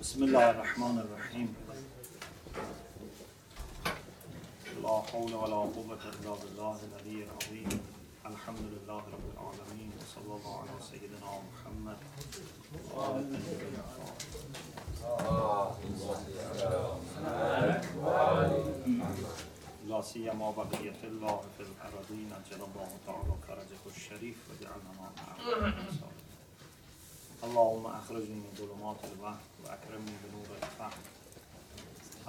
بسم الله الرحمن الرحيم. لا حول ولا قوة إلا بالله العلي العظيم. الحمد لله رب العالمين. وصلى الله على سيدنا محمد. وعلى آله لا سيما بقية الله في الأرضين أجل الله تعالى فرجه الشريف وجعلنا معه اللهم أخرجني من ظلمات الوهم وأكرمني بنور الفهم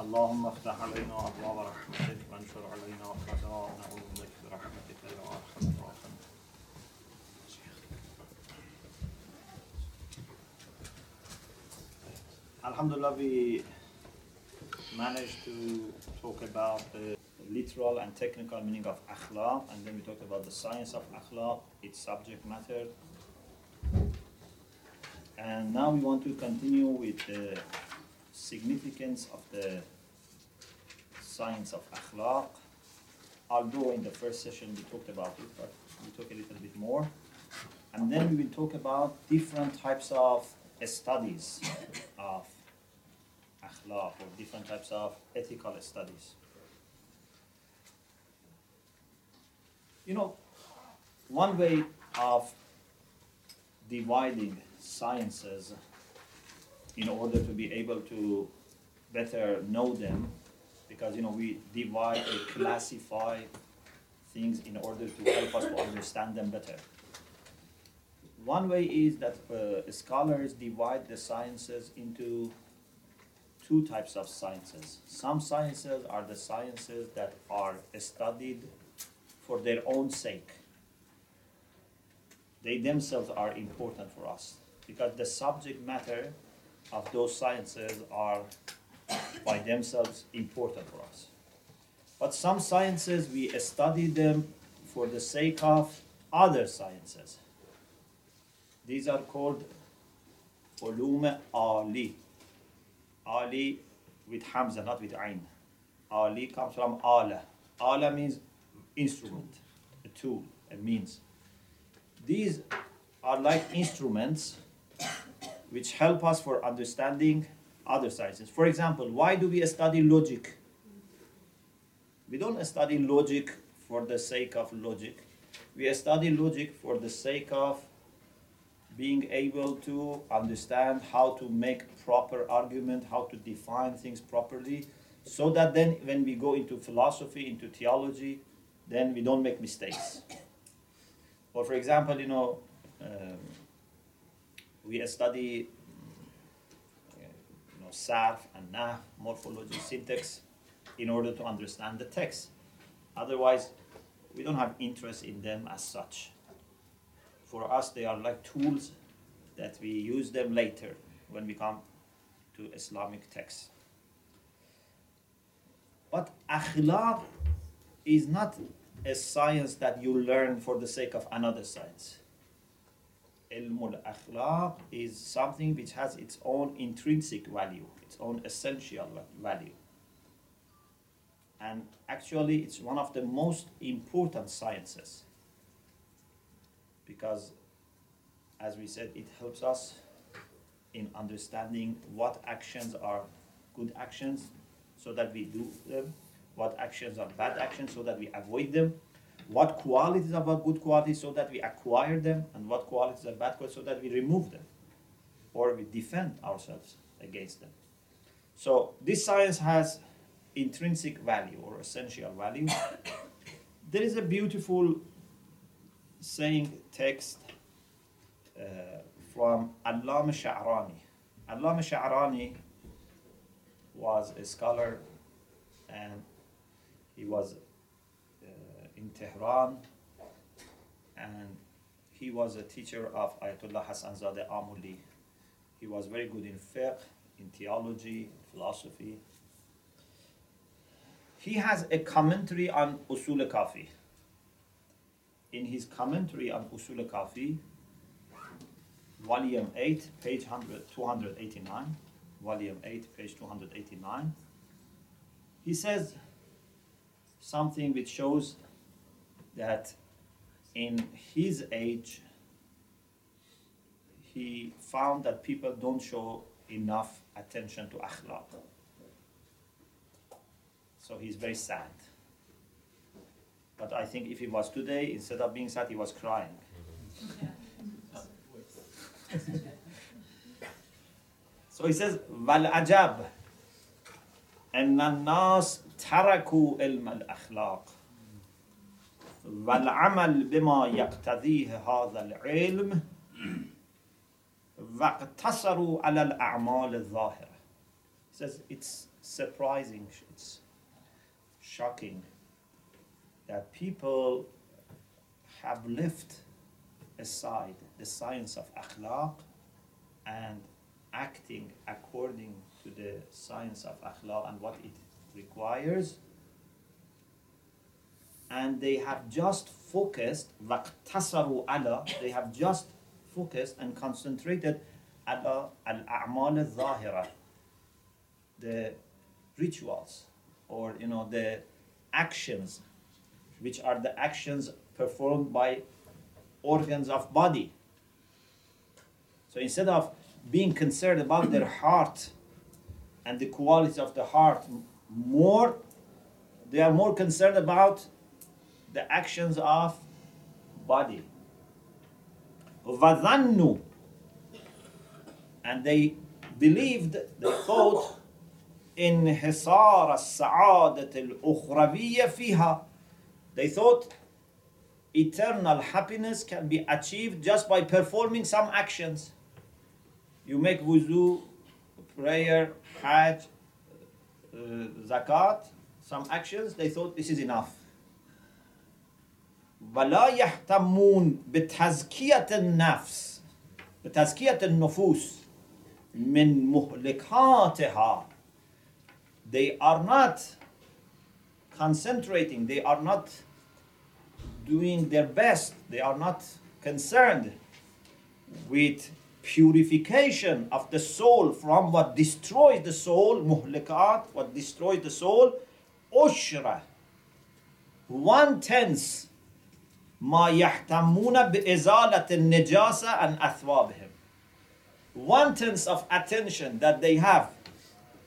اللهم افتح علينا أبواب رحمتك وانشر علينا خزائن علومك برحمتك يا أرحم الراحمين Alhamdulillah, we managed to talk about the literal and technical meaning of akhlaq, and then we talked about the science of akhlaq, its subject matter. and now we want to continue with the significance of the science of akhlaq. Although in the first session we talked about it, but we talk a little bit more. And then we will talk about different types of studies of akhlaq or different types of ethical studies. You know, one way of dividing sciences in order to be able to better know them, because you know we divide or classify things in order to help us to understand them better. One way is that uh, scholars divide the sciences into two types of sciences. Some sciences are the sciences that are studied for their own sake. They themselves are important for us because the subject matter of those sciences are by themselves important for us. But some sciences we study them for the sake of other sciences. These are called ulum ali. Ali with hamza, not with ain. Ali comes from ala. Ala means instrument, a tool, a means. These are like instruments which help us for understanding other sciences. For example, why do we study logic? We don't study logic for the sake of logic. We study logic for the sake of being able to understand how to make proper argument, how to define things properly, so that then when we go into philosophy, into theology, then we don't make mistakes. Or for example, you know, um, we study you know, sarf and nahw, morphology, syntax, in order to understand the text. Otherwise, we don't have interest in them as such. For us, they are like tools that we use them later when we come to Islamic texts. But akhlaq is not a science that you learn for the sake of another science. Ilmul akhlaq is something which has its own intrinsic value, its own essential value. And actually, it's one of the most important sciences because, as we said, it helps us in understanding what actions are good actions so that we do them, what actions are bad actions so that we avoid them, what qualities are good qualities so that we acquire them, and what qualities are bad qualities so that we remove them or we defend ourselves against them. So, this science has intrinsic value or essential value. there is a beautiful saying text uh, from Allama Sha'rani. Allama Sha'rani was a scholar and he was in Tehran and he was a teacher of Ayatollah Hassan Zadeh Amuli. He was very good in fiqh, in theology, philosophy. He has a commentary on Usul Kafi. In his commentary on Usul Kafi, volume 8, page 100, 289, volume 8, page 289, he says something which shows that in his age, he found that people don't show enough attention to akhlaq. So he's very sad. But I think if he was today, instead of being sad, he was crying. so he says, Wal ajab. أن الناس تركوا علم الأخلاق والعمل بما يقتضيه هذا العلم واقتصروا على الأعمال الظاهرة. He says it's surprising, it's shocking that people have left aside the science of akhlaq and acting according to the science of akhlaq and what it requires and they have just focused وَاقْتَصَرُوا عَلَى they have just focused and concentrated على الأعمال الظاهرة the rituals or you know the actions which are the actions performed by organs of body so instead of being concerned about their heart and the quality of the heart more they are more concerned about the actions of body وَظَنُّوا and they believed they thought انحصار السعادة الأخروية فيها they thought eternal happiness can be achieved just by performing some actions you make wuzu prayer hajj uh, zakat some actions they thought this is enough ولا يهتمون بتزكية النفس بتزكية النفوس من مهلكاتها they are not concentrating they are not doing their best they are not concerned with purification of the soul from what destroys the soul muhlikat what destroys the soul ushra one tenth ma yahtamuna bi'izalat najasa and athwabihim. One tenth of attention that they have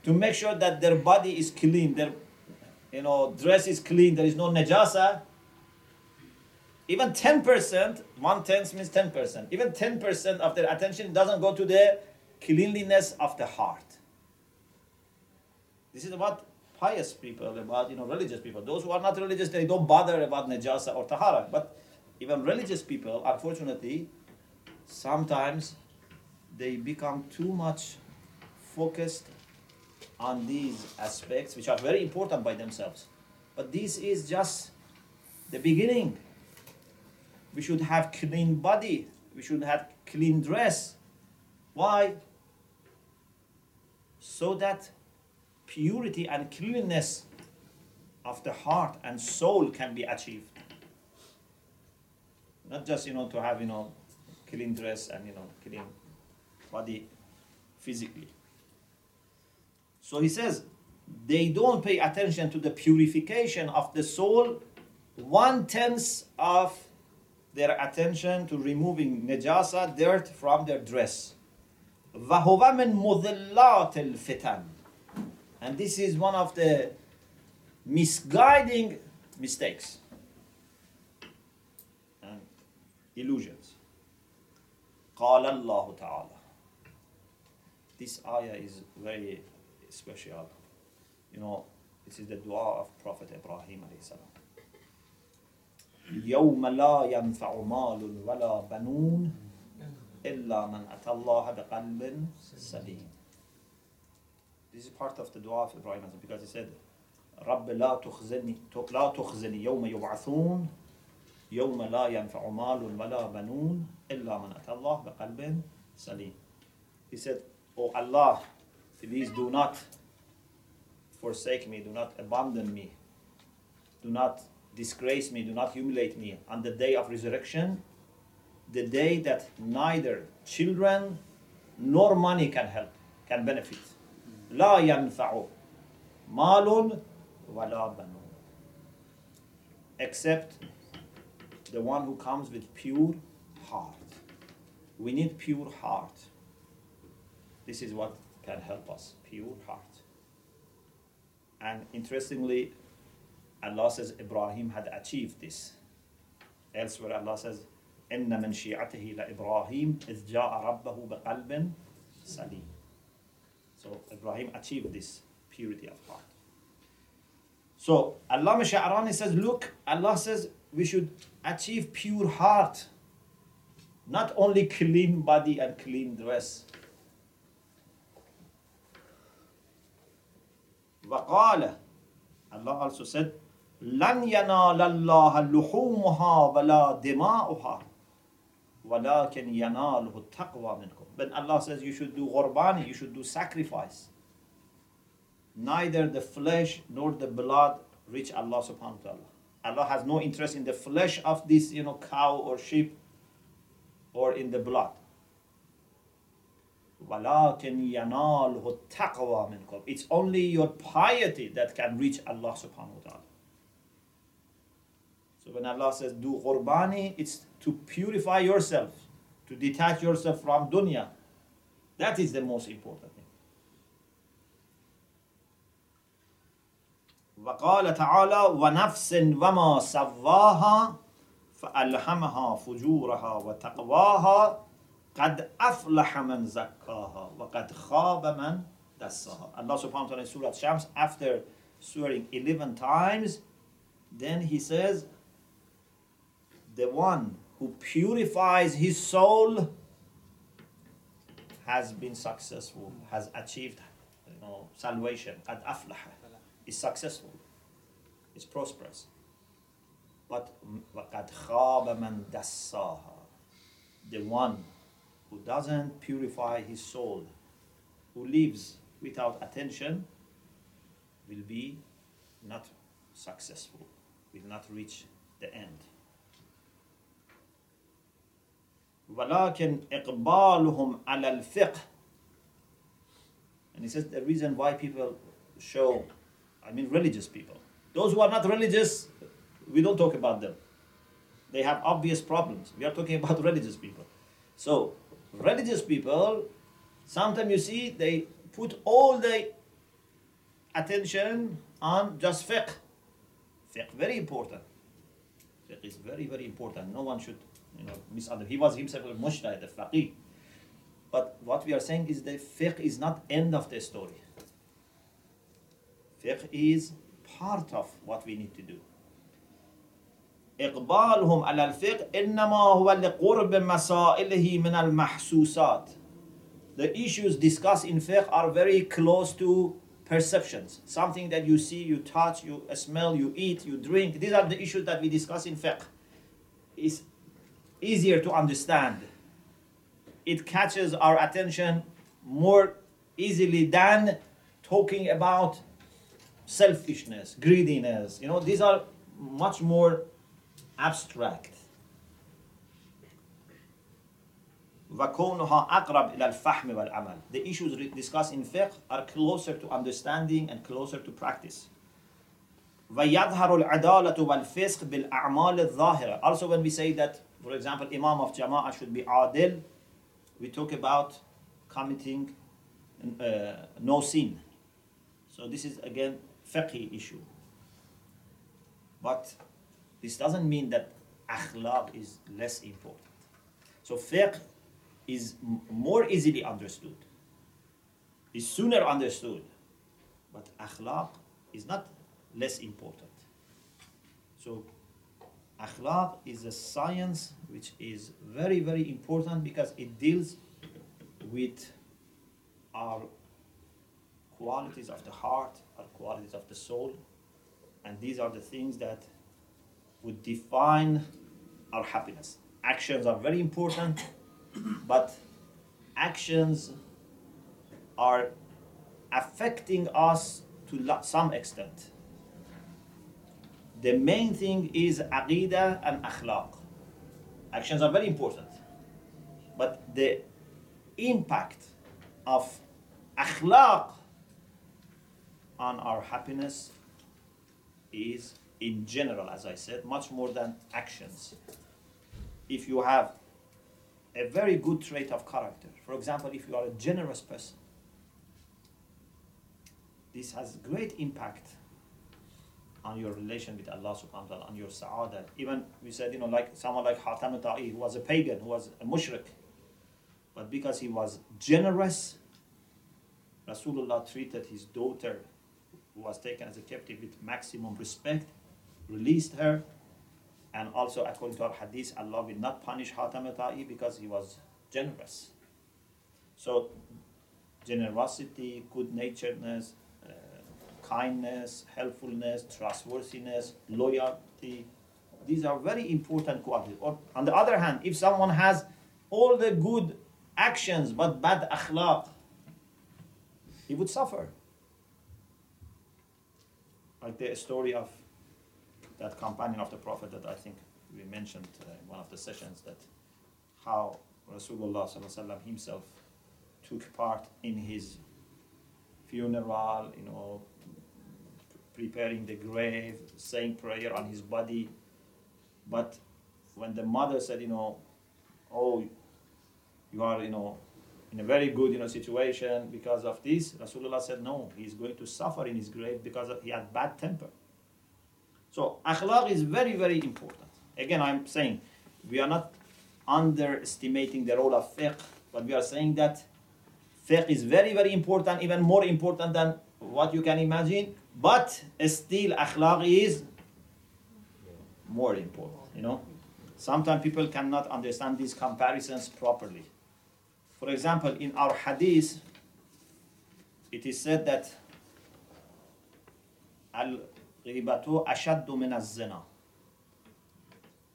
to make sure that their body is clean, their you know dress is clean, there is no najasa. Even 10%, one tenth means 10%. Even 10% of their attention doesn't go to the cleanliness of the heart. This is about pious people, about you know religious people. Those who are not religious, they don't bother about najasa or tahara. But even religious people, unfortunately, sometimes they become too much focused on these aspects, which are very important by themselves. But this is just the beginning. We should have clean body. We should have clean dress. Why? So that purity and cleanliness of the heart and soul can be achieved. Not just you know to have you know clean dress and you know clean body physically. So he says they don't pay attention to the purification of the soul, one tenth of their attention to removing najasa, dirt from their dress. وهو من مضلات الفتن. And this is one of the misguiding mistakes illusions. قال الله تعالى. This ayah is very special. You know, this is the dua of Prophet Ibrahim alayhi salam. يوم لا ينفع مال ولا بنون إلا من أتى الله بقلب سليم. This is part of the dua of Ibrahim alayhi salam because he said, رب لا تخزني لا تخزني يوم يبعثون يوم لا ينفع مال ولا بنون إلا من أتى الله بقلب سليم. He said, Oh Allah, please do not forsake me, do not abandon me, do not disgrace me, do not humiliate me on the day of resurrection, the day that neither children nor money can help, can benefit. لا ينفع مال ولا بنون except the one who comes with pure heart. We need pure heart. This is what can help us pure heart. And interestingly, Allah says Ibrahim had achieved this. Elsewhere, Allah says, إن من شيعته لإبراهيم إذ جاء ربه بقلب سليم. So Ibrahim achieved this purity of heart. So Allama Sha'rani says, look, Allah says we should achieve pure heart, not only clean body and clean dress. وقال Allah also said لن ينال الله لحومها ولا دماؤها ولكن يناله التقوى منكم When Allah says you should do qurbani, you should do sacrifice. Neither the flesh nor the blood reach Allah subhanahu wa ta'ala. Allah has no interest in the flesh of this, you know, cow or sheep or in the blood. It's only your piety that can reach Allah subhanahu wa ta'ala. So when Allah says do qurbani, it's to purify yourself, to detach yourself from dunya. That is the most important. وقال تعالى ونفس و سواها فالهمها فجورها و تقواها قد افلح من زكاها وقد خاب من دستاها الله سبحانه وتعالى سوره شمس after swearing 11 times then he says the one who purifies his soul has been successful has achieved you know, salvation قد افلح is successful is prosperous but وقد خاب من دساها the one who doesn't purify his soul, who lives without attention, will be not successful, will not reach the end. ولكن إقبالهم على الفقه and he says the reason why people show, I mean religious people. Those who are not religious, we don't talk about them. They have obvious problems. We are talking about religious people. So religious people, sometimes you see they put all the attention on just fiqh. Fiqh, very important. Fiqh is very, very important. No one should, you know, misunderstand. He was himself a mujtahid, a faqih. But what we are saying is that fiqh is not end of the story. Fiqh is part of what we need to do. إقبالهم على الفقه إنما هو لقرب مسائله من المحسوسات. The issues discussed in fiqh are very close to perceptions. Something that you see, you touch, you smell, you eat, you drink. These are the issues that we discuss in fiqh. It's easier to understand. It catches our attention more easily than talking about selfishness, greediness. You know, these are much more abstract وكونها أقرب إلى الفهم والعمل The issues discussed in fiqh are closer to understanding and closer to practice ويظهر العدالة والفسق بالأعمال الظاهرة Also when we say that, for example, Imam of Jama'ah should be adil, we talk about committing uh, no sin. So this is again fiqh issue. But this doesn't mean that akhlaq is less important. So fiqh is more easily understood, is sooner understood, but akhlaq is not less important. So akhlaq is a science which is very, very important because it deals with our qualities of the heart, qualities of the soul, and these are the things that would define our happiness. Actions are very important, but actions are affecting us to some extent. The main thing is aqidah and akhlaq. Actions are very important, but the impact of akhlaq on our happiness is in general, as I said, much more than actions. If you have a very good trait of character, for example, if you are a generous person, this has great impact on your relation with Allah subhanahu wa ta'ala, on your sa'adah. Even we said, you know, like someone like Hatam Ta'i, who was a pagan, who was a mushrik. But because he was generous, Rasulullah treated his daughter, who was taken as a captive, with maximum respect, released her, and also according to our hadith, Allah will not punish Hatam al-Ta'i because he was generous. So, generosity, good naturedness, uh, kindness, helpfulness, trustworthiness, loyalty. These are very important qualities. Or on the other hand, if someone has all the good actions but bad akhlaq, he would suffer. Like the story of that companion of the Prophet that I think we mentioned uh, in one of the sessions that how Rasulullah himself took part in his funeral, you know, preparing the grave, saying prayer on his body. But when the mother said, you know, oh, you are, you know, in a very good, you know, situation because of this, Rasulullah said, no, he's going to suffer in his grave because he had bad temper. So akhlaq is very, very important. Again, I'm saying we are not underestimating the role of fiqh, but we are saying that fiqh is very, very important, even more important than what you can imagine. But still, akhlaq is more important. You know, sometimes people cannot understand these comparisons properly. For example, in our hadith, it is said that al-ghibatu ashaddu min az-zina.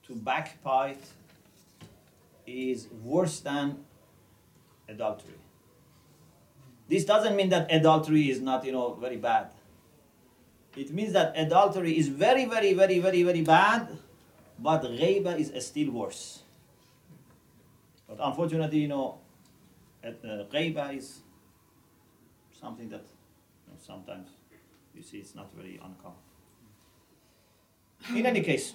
To backbite is worse than adultery. This doesn't mean that adultery is not, you know, very bad. It means that adultery is very, very, very, very, very bad, but ghaiba is still worse. But unfortunately, you know, uh, ghaiba is something that you know, sometimes you see it's not very uncommon. In any case,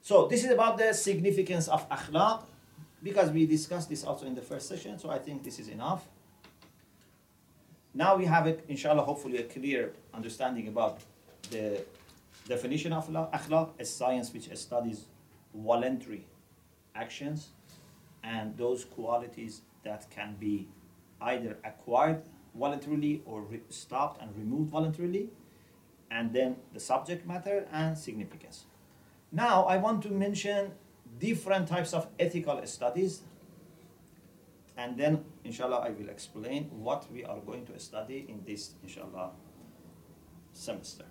so this is about the significance of akhlaq, because we discussed this also in the first session, so I think this is enough. Now we have, it, inshallah, hopefully a clear understanding about the definition of akhlaq, a science which studies voluntary actions and those qualities that can be either acquired voluntarily or stopped and removed voluntarily, and then the subject matter and significance. Now, I want to mention different types of ethical studies and then inshallah I will explain what we are going to study in this inshallah semester.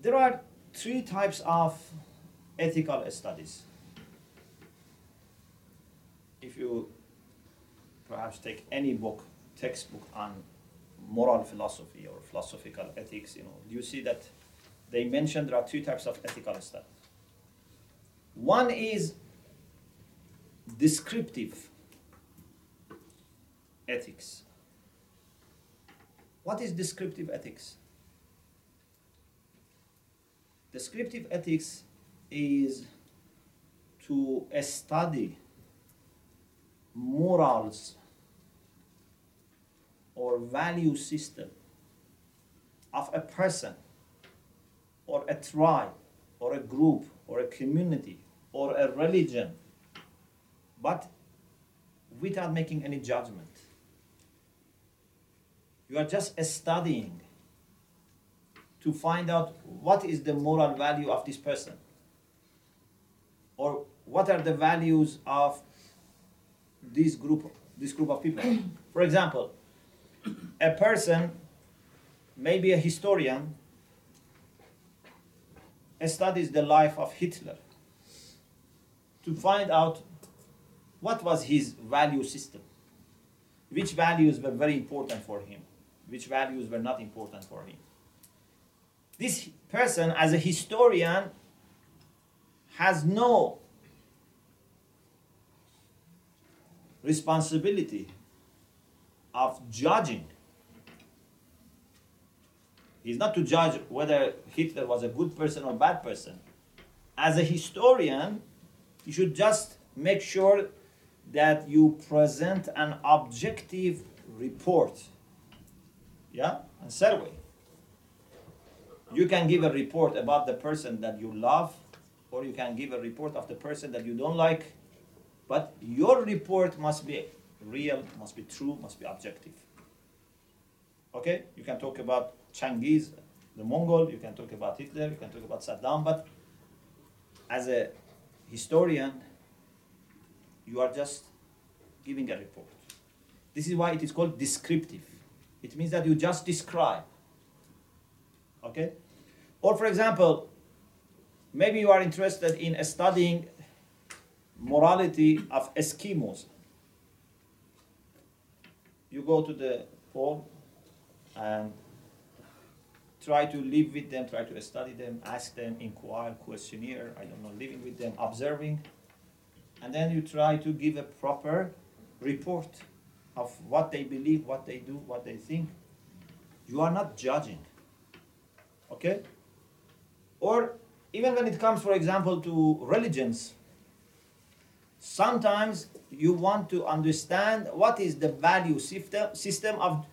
There are three types of ethical studies. If you perhaps take any book, textbook on moral philosophy or philosophical ethics, you know, you see that they mention there are two types of ethical studies. One is descriptive ethics. What is descriptive ethics? Descriptive ethics is to study morals or value system of a person or a tribe or a group or a community or a religion but without making any judgment. You are just studying to find out what is the moral value of this person or what are the values of this group this group of people for example a person maybe a historian studies the life of hitler to find out what was his value system? Which values were very important for him? Which values were not important for him? This person, as a historian, has no responsibility of judging. He's not to judge whether Hitler was a good person or bad person. As a historian, you should just make sure that you present an objective report. Yeah? And way, you can give a report about the person that you love, or you can give a report of the person that you don't like, but your report must be real, must be true, must be objective. Okay? You can talk about Changiz, the Mongol, you can talk about Hitler, you can talk about Saddam, but as a historian, you are just giving a report. This is why it is called descriptive. It means that you just describe. Okay? Or, for example, maybe you are interested in studying morality of Eskimos. You go to the pole and try to live with them, try to study them, ask them, inquire, questionnaire, I don't know, living with them, observing. And then you try to give a proper report of what they believe, what they do, what they think. You are not judging. Okay? Or even when it comes, for example, to religions, sometimes you want to understand what is the value system of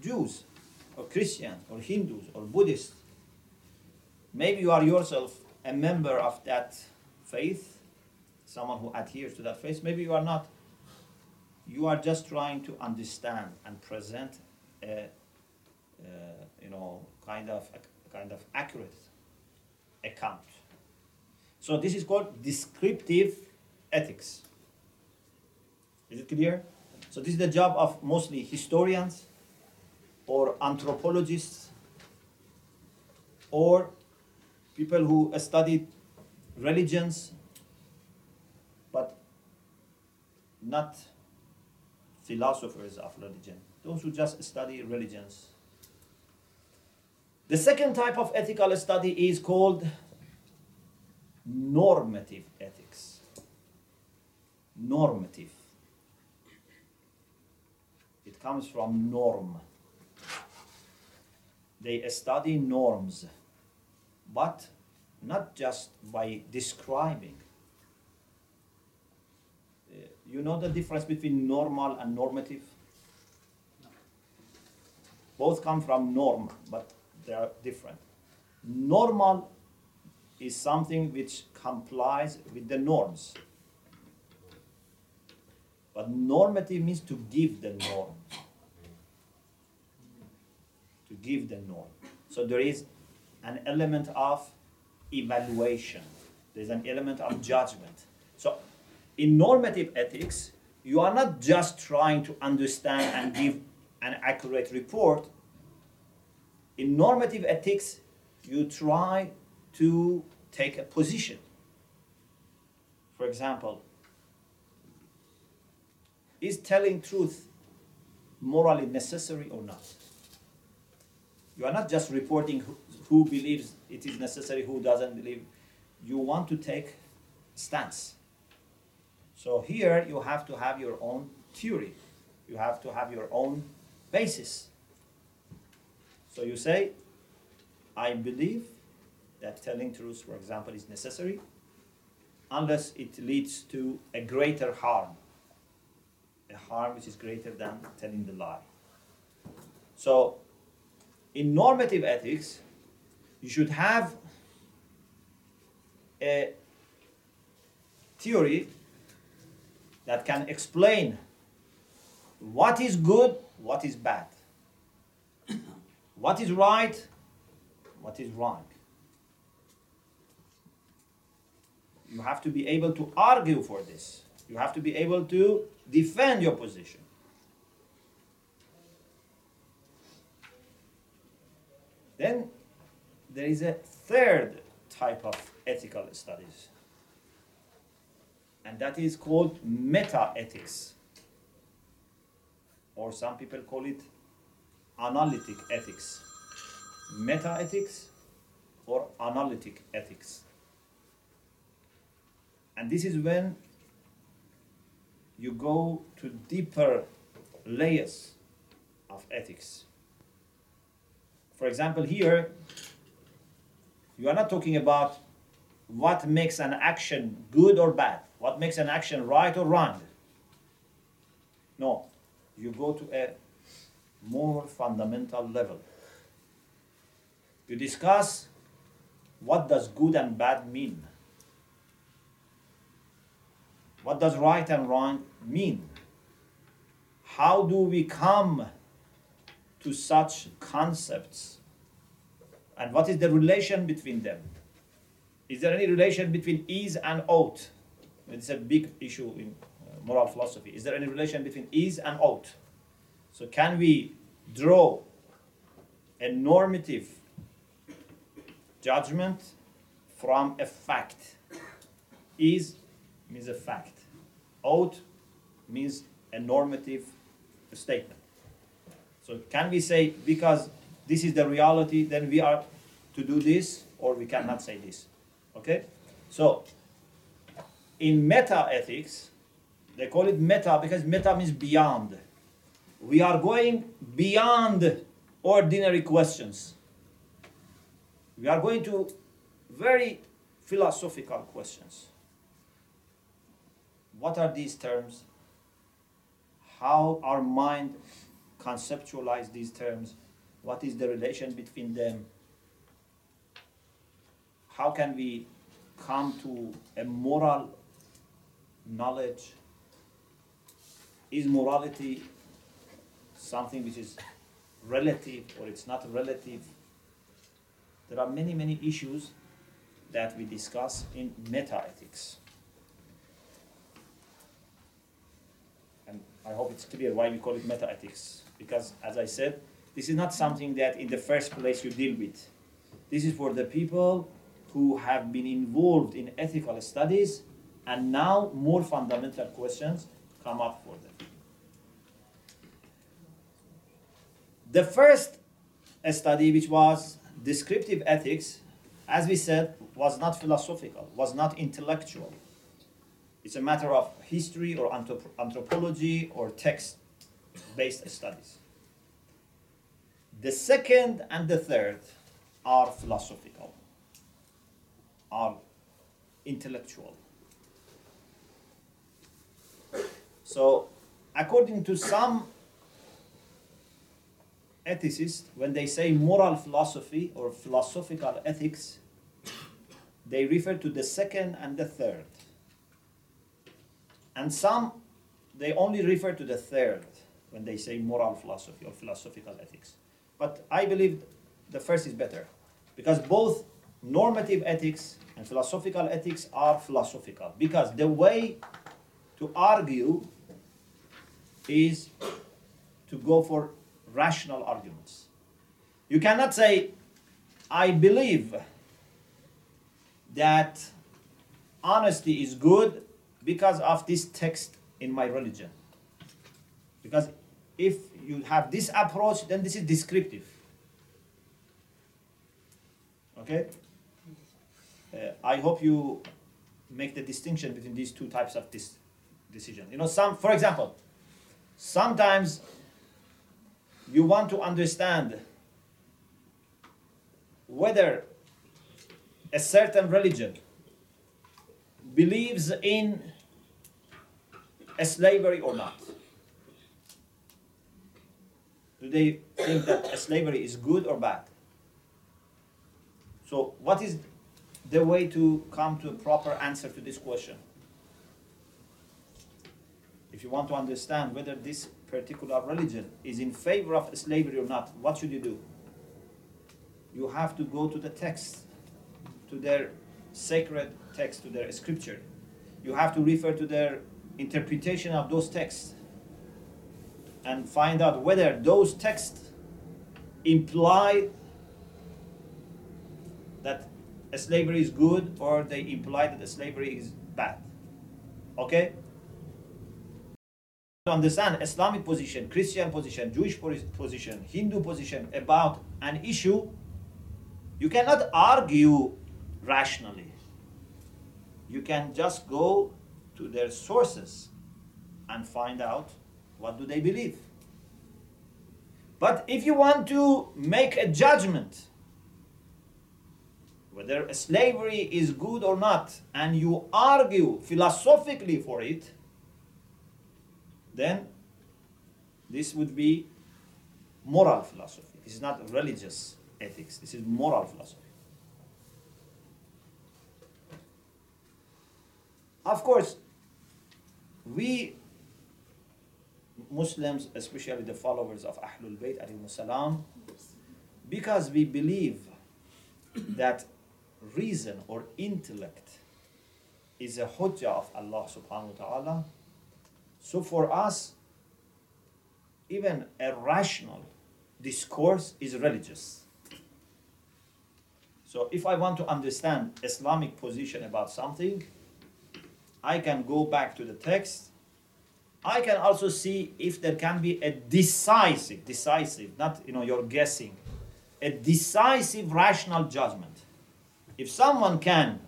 Jews or Christians or Hindus or Buddhists. Maybe you are yourself a member of that faith, someone who adheres to that faith. Maybe you are not. You are just trying to understand and present a, you know, kind of a kind of accurate account. So this is called descriptive ethics. Is it clear? So this is the job of mostly historians or anthropologists or people who study religions but not philosophers of religion, those who just study religions. The second type of ethical study is called normative ethics. Normative. It comes from norm. They study norms, but not just by describing. Uh, you know the difference between normal and normative? Both come from norm, but they are different. Normal is something which complies with the norms. But normative means to give the norm to give the norm. So there is an element of evaluation, there's an element of judgment. So in normative ethics, you are not just trying to understand and give an accurate report. In normative ethics, you try to take a position. For example, is telling truth morally necessary or not? You are not just reporting who, who believes it is necessary, who doesn't believe. You want to take stance. So here you have to have your own theory. You have to have your own basis. So you say, I believe that telling truth, for example, is necessary unless it leads to a greater harm, a harm which is greater than telling the lie. So in normative ethics, you should have a theory that can explain what is good, what is bad, what is right, what is wrong. You have to be able to argue for this. You have to be able to defend your position. Then there is a third type of ethical studies, and that is called meta ethics, or some people call it analytic ethics. Meta ethics or analytic ethics. And this is when you go to deeper layers of ethics. For example, here, you are not talking about what makes an action good or bad, what makes an action right or wrong. No, you go to a more fundamental level. You discuss what does good and bad mean? What does right and wrong mean? How do we come to such concepts? And what is the relation between them? Is there any relation between is and ought? It's a big issue in uh, moral philosophy. Is there any relation between is and ought? So, can we draw a normative judgment from a fact? Is means a fact. Ought means a normative statement. So, can we say because this is the reality, then we are to do this, or we cannot say this? Okay? So, in meta ethics, they call it meta because meta means beyond. We are going beyond ordinary questions. We are going to very philosophical questions. What are these terms? How our mind conceptualize these terms? What is the relation between them? How can we come to a moral knowledge? Is morality something which is relative or it's not relative? There are many, many issues that we discuss in meta ethics. And I hope it's clear why we call it meta ethics. Because, as I said, this is not something that in the first place you deal with. This is for the people who have been involved in ethical studies and now more fundamental questions come up for them. The first study, which was descriptive ethics, as we said, was not philosophical, was not intellectual. It's a matter of history or anthrop- anthropology or text based studies. The second and the third are philosophical, are intellectual. So, according to some ethicists, when they say moral philosophy or philosophical ethics, they refer to the second and the third. And some, they only refer to the third when they say moral philosophy or philosophical ethics. But I believe the first is better because both normative ethics and philosophical ethics are philosophical because the way to argue is to go for rational arguments. You cannot say, I believe that honesty is good because of this text in my religion. Because if you have this approach, then this is descriptive. Okay? Uh, I hope you make the distinction between these two types of this decision. You know, some, for example, sometimes you want to understand whether a certain religion believes in a slavery or not. Do they think that a slavery is good or bad? So, what is the way to come to a proper answer to this question? If you want to understand whether this particular religion is in favor of slavery or not, what should you do? You have to go to the text, to their sacred text, to their scripture. You have to refer to their interpretation of those texts and find out whether those texts imply that slavery is good or they imply that slavery is bad. Okay? To understand Islamic position, Christian position, Jewish position, Hindu position about an issue, you cannot argue rationally. You can just go to their sources and find out what do they believe. But if you want to make a judgment whether slavery is good or not, and you argue philosophically for it, then this would be moral philosophy. This is not religious ethics. This is moral philosophy. Of course, we Muslims, especially the followers of Ahlul Bayt salam, because we believe that reason or intellect is a hujjah of Allah subhanahu wa ta'ala. So for us, even a rational discourse is religious. So if I want to understand Islamic position about something, I can go back to the text. I can also see if there can be a decisive, decisive, not you know you're guessing, a decisive rational judgment. If someone can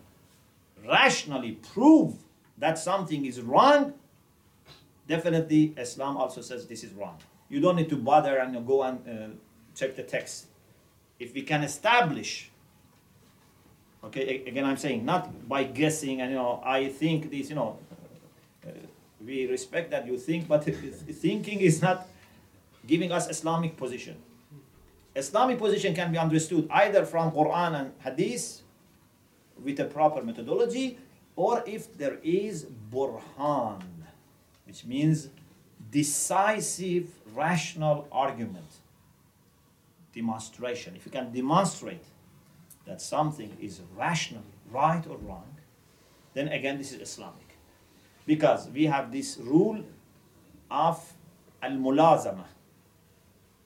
rationally prove that something is wrong, definitely Islam also says this is wrong. You don't need to bother and go and uh, check the text. If we can establish, okay, again I'm saying not by guessing and you know I think this, you know, uh, we respect that you think, but thinking is not giving us Islamic position. Islamic position can be understood either from Quran and Hadith with a proper methodology, or if there is burhan, which means decisive rational argument, demonstration. If you can demonstrate that something is rationally right or wrong, then again this is Islamic. Because we have this rule of al-mulazama,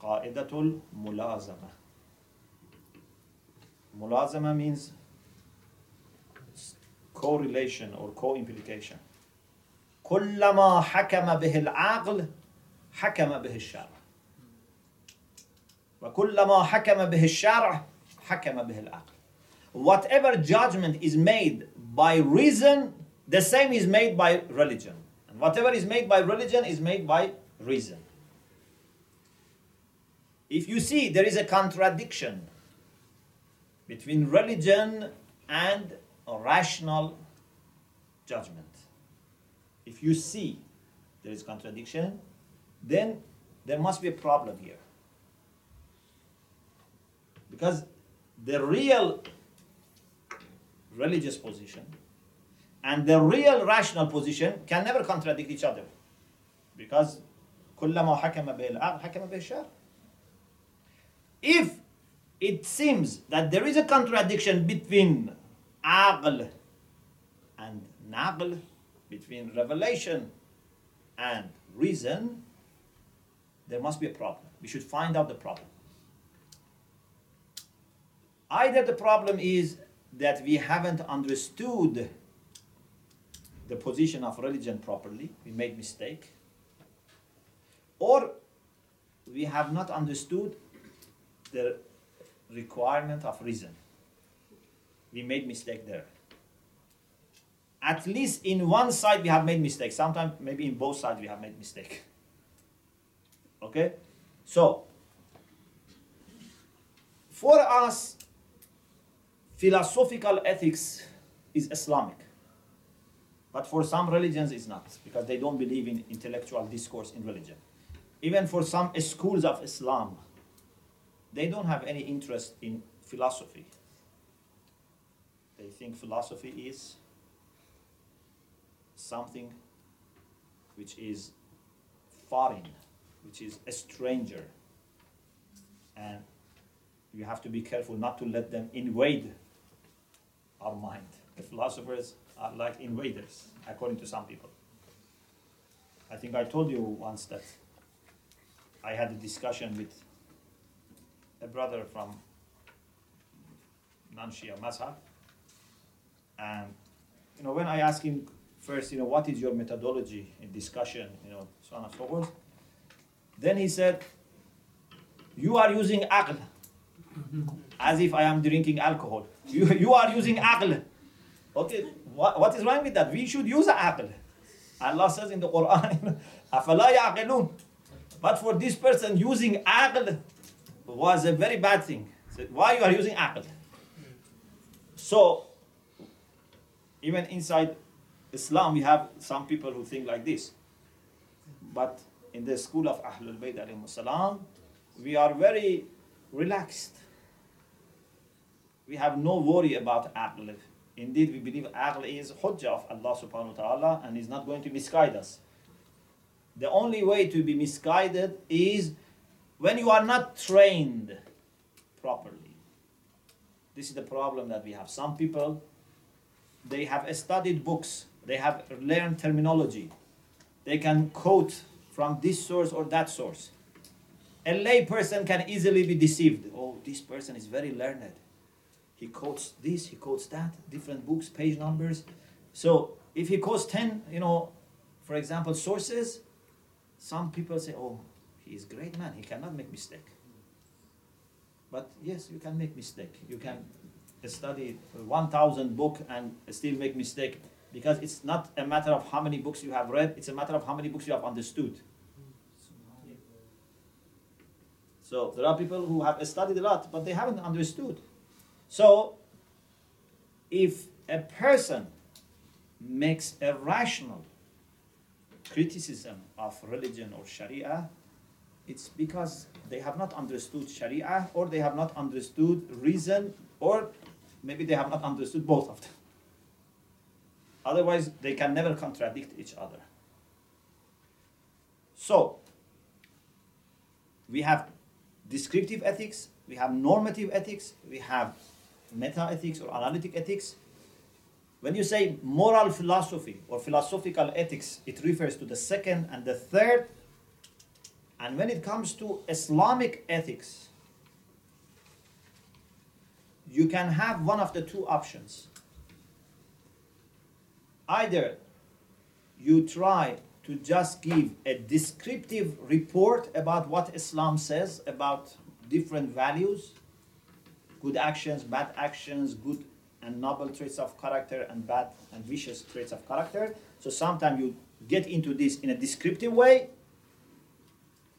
qa'idatul mulazama. Mulazama means correlation or co-implication كلما حكم به العقل حكم به الشرع وكلما حكم به الشرع حكم به العقل whatever judgment is made by reason the same is made by religion and whatever is made by religion is made by reason if you see there is a contradiction between religion and a rational judgment. If you see there is contradiction, then there must be a problem here. Because the real religious position and the real rational position can never contradict each other. Because كلما حكم به العقل حكم به الشرع. If it seems that there is a contradiction between aql and naql, between revelation and reason, there must be a problem. We should find out the problem. Either the problem is that we haven't understood the position of religion properly, we made mistake, or we have not understood the requirement of reason we made mistake there. At least in one side we have made mistake. Sometimes maybe in both sides we have made mistake. Okay? So, for us, philosophical ethics is Islamic. But for some religions it's not, because they don't believe in intellectual discourse in religion. Even for some schools of Islam, they don't have any interest in philosophy. They think philosophy is something which is foreign, which is a stranger. And you have to be careful not to let them invade our mind. The philosophers are like invaders, according to some people. I think I told you once that I had a discussion with a brother from non-Shia Mazhab, and you know, when I asked him first, you know, what is your methodology in discussion, you know, so on and so forth, then he said, you are using aql, as if I am drinking alcohol. You, you are using aql. Okay, what, what is wrong with that? We should use aql. Allah says in the Quran, أَفَلَا يَعْقِلُونَ But for this person, using aql was a very bad thing. So why you are using aql? So even inside Islam, we have some people who think like this. But in the school of Ahlul Bayt salam, we are very relaxed. We have no worry about aql. Indeed, we believe aql is hujjah of Allah subhanahu wa ta'ala and is not going to misguide us. The only way to be misguided is when you are not trained properly. This is the problem that we have. Some people, they have studied books, they have learned terminology, they can quote from this source or that source. A lay person can easily be deceived. Oh, this person is very learned. He quotes this, he quotes that, different books, page numbers. So if he quotes 10, you know, for example, sources, some people say, oh, he is great man, he cannot make mistake. But yes, you can make mistake. You can study 1,000 book and still make mistake because it's not a matter of how many books you have read, it's a matter of how many books you have understood. So there are people who have studied a lot, but they haven't understood. So if a person makes a rational criticism of religion or Sharia, it's because they have not understood Sharia or they have not understood reason or maybe they have not understood both of them. Otherwise, they can never contradict each other. So, we have descriptive ethics, we have normative ethics, we have meta ethics or analytic ethics. When you say moral philosophy or philosophical ethics, it refers to the second and the third. And when it comes to Islamic ethics, you can have one of the two options. Either you try to just give a descriptive report about what Islam says about different values, good actions, bad actions, good and noble traits of character, and bad and vicious traits of character. So sometimes you get into this in a descriptive way.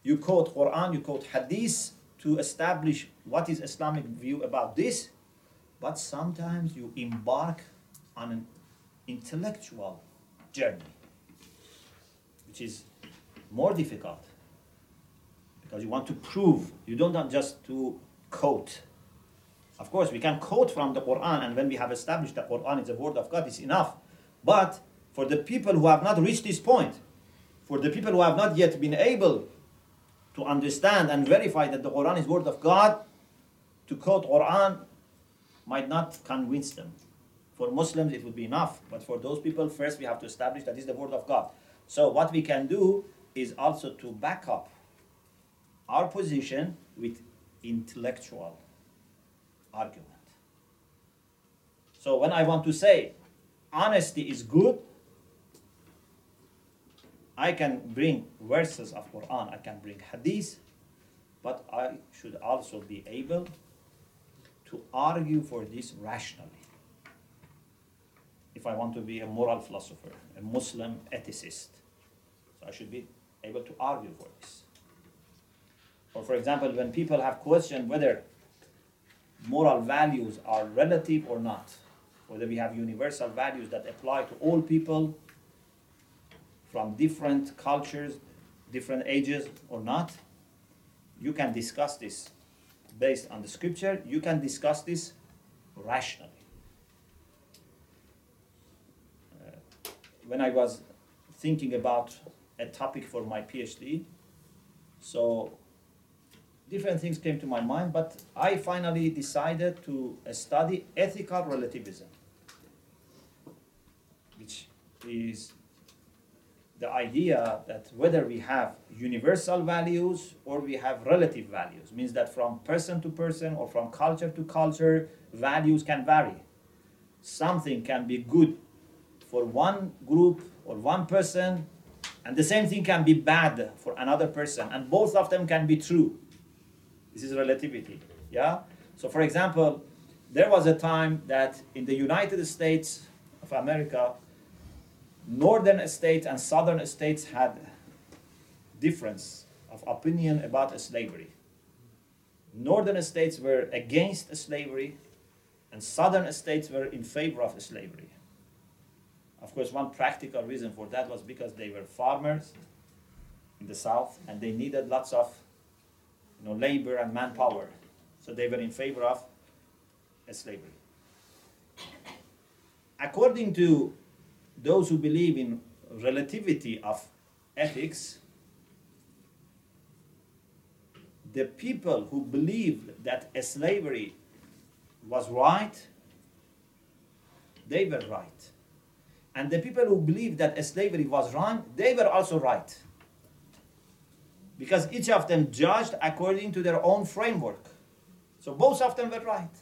You quote Quran, you quote Hadith to establish what is Islamic view about this, but sometimes you embark on an intellectual journey which is more difficult because you want to prove you don't want just to quote of course we can quote from the quran and when we have established the quran is the word of god it's enough. But for the people who have not reached this point for the people who have not yet been able to understand and verify that the quran is word of god to quote quran might not convince them. For muslims it would be enough. But for those people first we have to establish that is the word of god. So what we can do is also to back up our position with intellectual argument. So when I want to say honesty is good, I can bring verses of Quran, I can bring hadith, but I should also be able to argue for this rationally. If I want to be a moral philosopher, a Muslim ethicist, so I should be able to argue for this. Or for example, when people have questioned whether moral values are relative or not, whether we have universal values that apply to all people from different cultures, different ages or not, you can discuss this based on the scripture, you can discuss this rationally. Uh, when I was thinking about a topic for my PhD. So different things came to my mind, but I finally decided to uh, study ethical relativism, which is the idea that whether we have universal values or we have relative values means that from person to person or from culture to culture values can vary something can be good for one group or one person and the same thing can be bad for another person, and both of them can be true. This is relativity. Yeah? So, for example, there was a time that in the United States of America, northern states and southern states had difference of opinion about slavery. Northern states were against slavery, and southern states were in favor of slavery. Of course, one practical reason for that was because they were farmers in the south and they needed lots of you know, labor and manpower. So they were in favor of uh, slavery. According to those who believe in relativity of ethics, the people who believed that slavery was right, they were right. And the people who believed that slavery was wrong, they were also right. Because each of them judged according to their own framework. So both of them were right.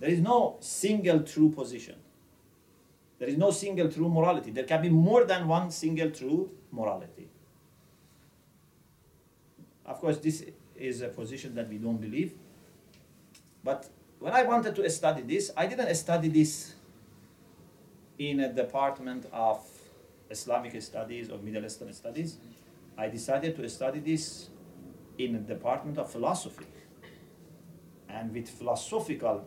There is no single true position. There is no single true morality. There can be more than one single true morality. Of course, this is a position that we don't believe. But when I wanted to study this, I didn't study this in a department of Islamic studies or Middle Eastern studies. I decided to study this in the department of philosophy and with philosophical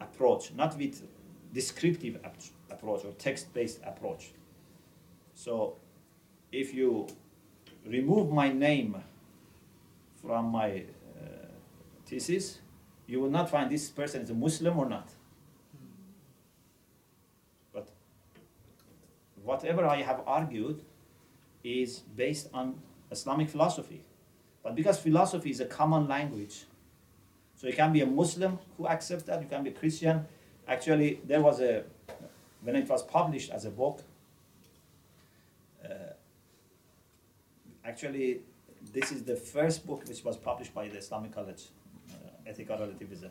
approach, not with descriptive ap- approach or text-based approach. So if you remove my name from my uh, thesis, you will not find this person is a Muslim or not. But whatever I have argued is based on Islamic philosophy. But because philosophy is a common language, so you can be a Muslim who accepts that, you can be a Christian. Actually, there was a, when it was published as a book, uh, actually, this is the first book which was published by the Islamic College, uh, Ethical Relativism.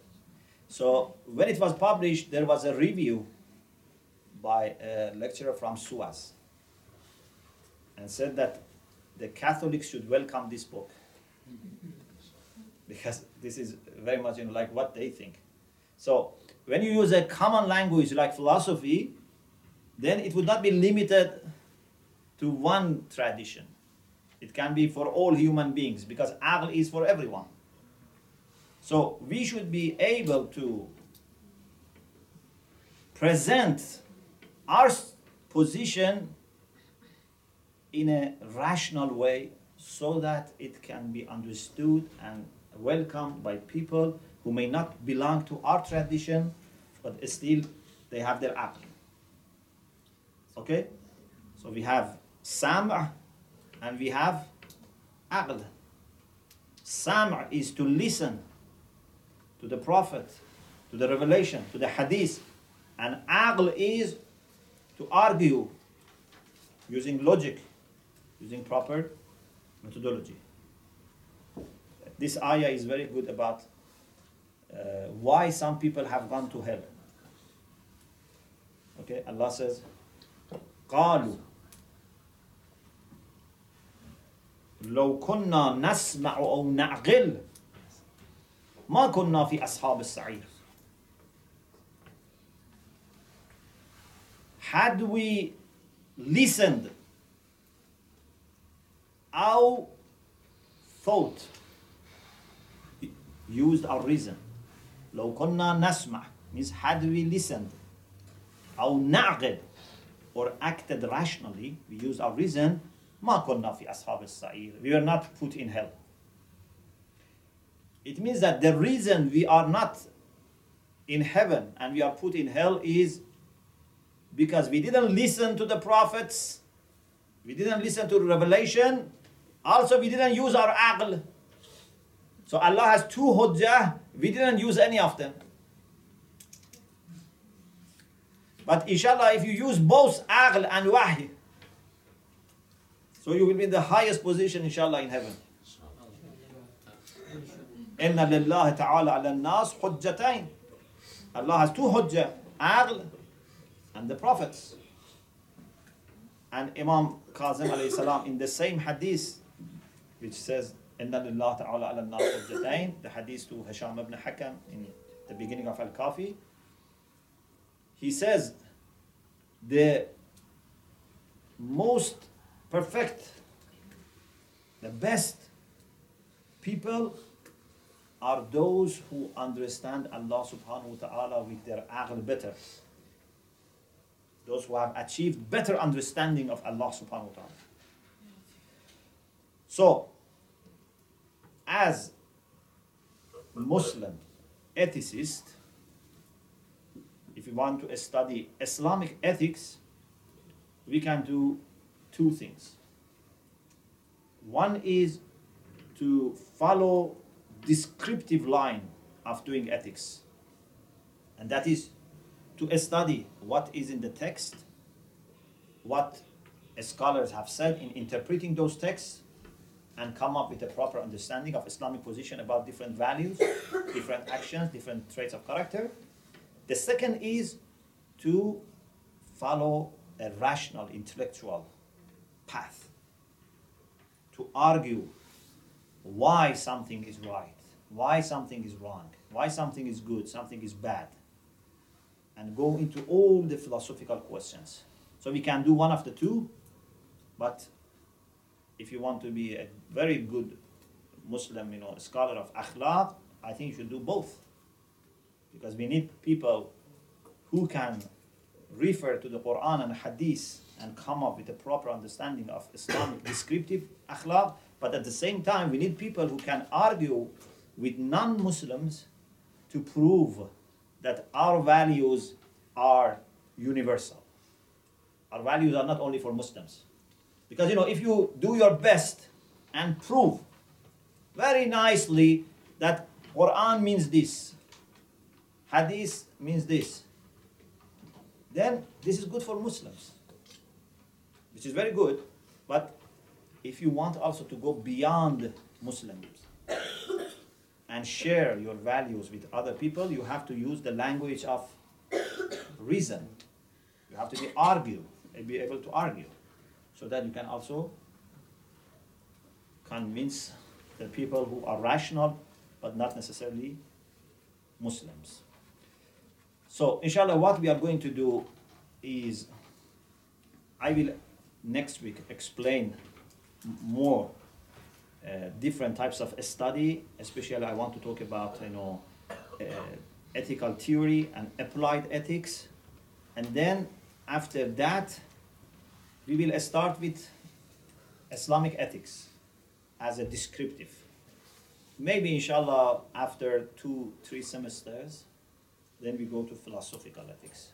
So when it was published, there was a review by a lecturer from SOAS and said that the Catholics should welcome this book because this is very much you know, like what they think. So when you use a common language like philosophy, then it would not be limited to one tradition. It can be for all human beings because aql is for everyone. So we should be able to present our position in a rational way so that it can be understood and welcomed by people who may not belong to our tradition, but still they have their aql. Okay? So we have sam' and we have aql. Sam' is to listen to the Prophet, to the revelation, to the hadith. And aql is to argue using logic, using proper methodology. This ayah is very good about uh, why some people have gone to hell. Okay, Allah says, قالوا لو كنا نسمع أو نعقل ما كنا في أصحاب السعير Had we listened our thought used our reason? لو كنا نسمع means had we listened. أو نعقل or acted rationally we used our reason. ما كنا في أصحاب السعير. We were not put in hell. It means that the reason we are not in heaven and we are put in hell is because we didn't listen to the prophets. We didn't listen to the revelation also we didn't use our aql so Allah has two hujjah, we didn't use any of them. But inshallah, if you use both aql and wahy, so you will be in the highest position inshallah in heaven. Ta'ala ala nas hujjatain. Allah has two hujjah, aql and the prophets. And Imam Kazim alayhi salam in the same hadith, which says ta'ala ala nas hujjatain, the hadith to Hisham ibn Hakam in the beginning of Al-Kafi. He says, the most perfect, the best people are those who understand Allah subhanahu wa ta'ala with their aql better. Those who have achieved better understanding of Allah subhanahu wa ta'ala. So, as Muslim ethicist, if we want to study Islamic ethics, we can do two things. One is to follow descriptive line of doing ethics. And that is to study what is in the text, what scholars have said in interpreting those texts, and come up with a proper understanding of Islamic position about different values, different actions, different traits of character. The second is to follow a rational, intellectual path, to argue why something is right, why something is wrong, why something is good, something is bad, and go into all the philosophical questions. So we can do one of the two, but if you want to be a very good Muslim, you know, scholar of akhlaq, I think you should do both. Because we need people who can refer to the Quran and Hadith and come up with a proper understanding of Islamic descriptive akhlaq, but at the same time, we need people who can argue with non Muslims to prove that our values are universal. Our values are not only for Muslims. Because you know, if you do your best and prove very nicely that Quran means this, Hadith means this, then this is good for Muslims, which is very good. But if you want also to go beyond Muslims and share your values with other people, you have to use the language of reason. You have to be argue, and be able to argue, so that you can also convince the people who are rational but not necessarily Muslims. So, inshallah, what we are going to do is I will next week explain more uh, different types of study. Especially, I want to talk about you know uh, ethical theory and applied ethics, and then after that, we will start with Islamic ethics as a descriptive. Maybe, inshallah, after two, three semesters, then we go to philosophical ethics.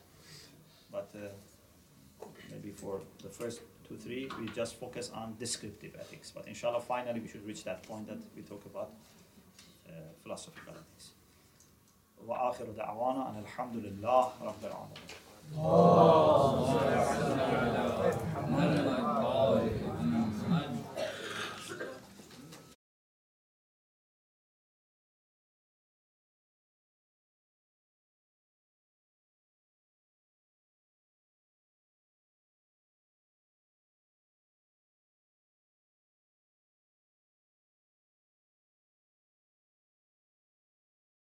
But uh, maybe for the first two, three, we just focus on descriptive ethics. But inshallah, finally, we should reach that point that we talk about uh, philosophical ethics. وآخر دعوانا أن الحمد لله رب العالمين. اللهم صل على محمد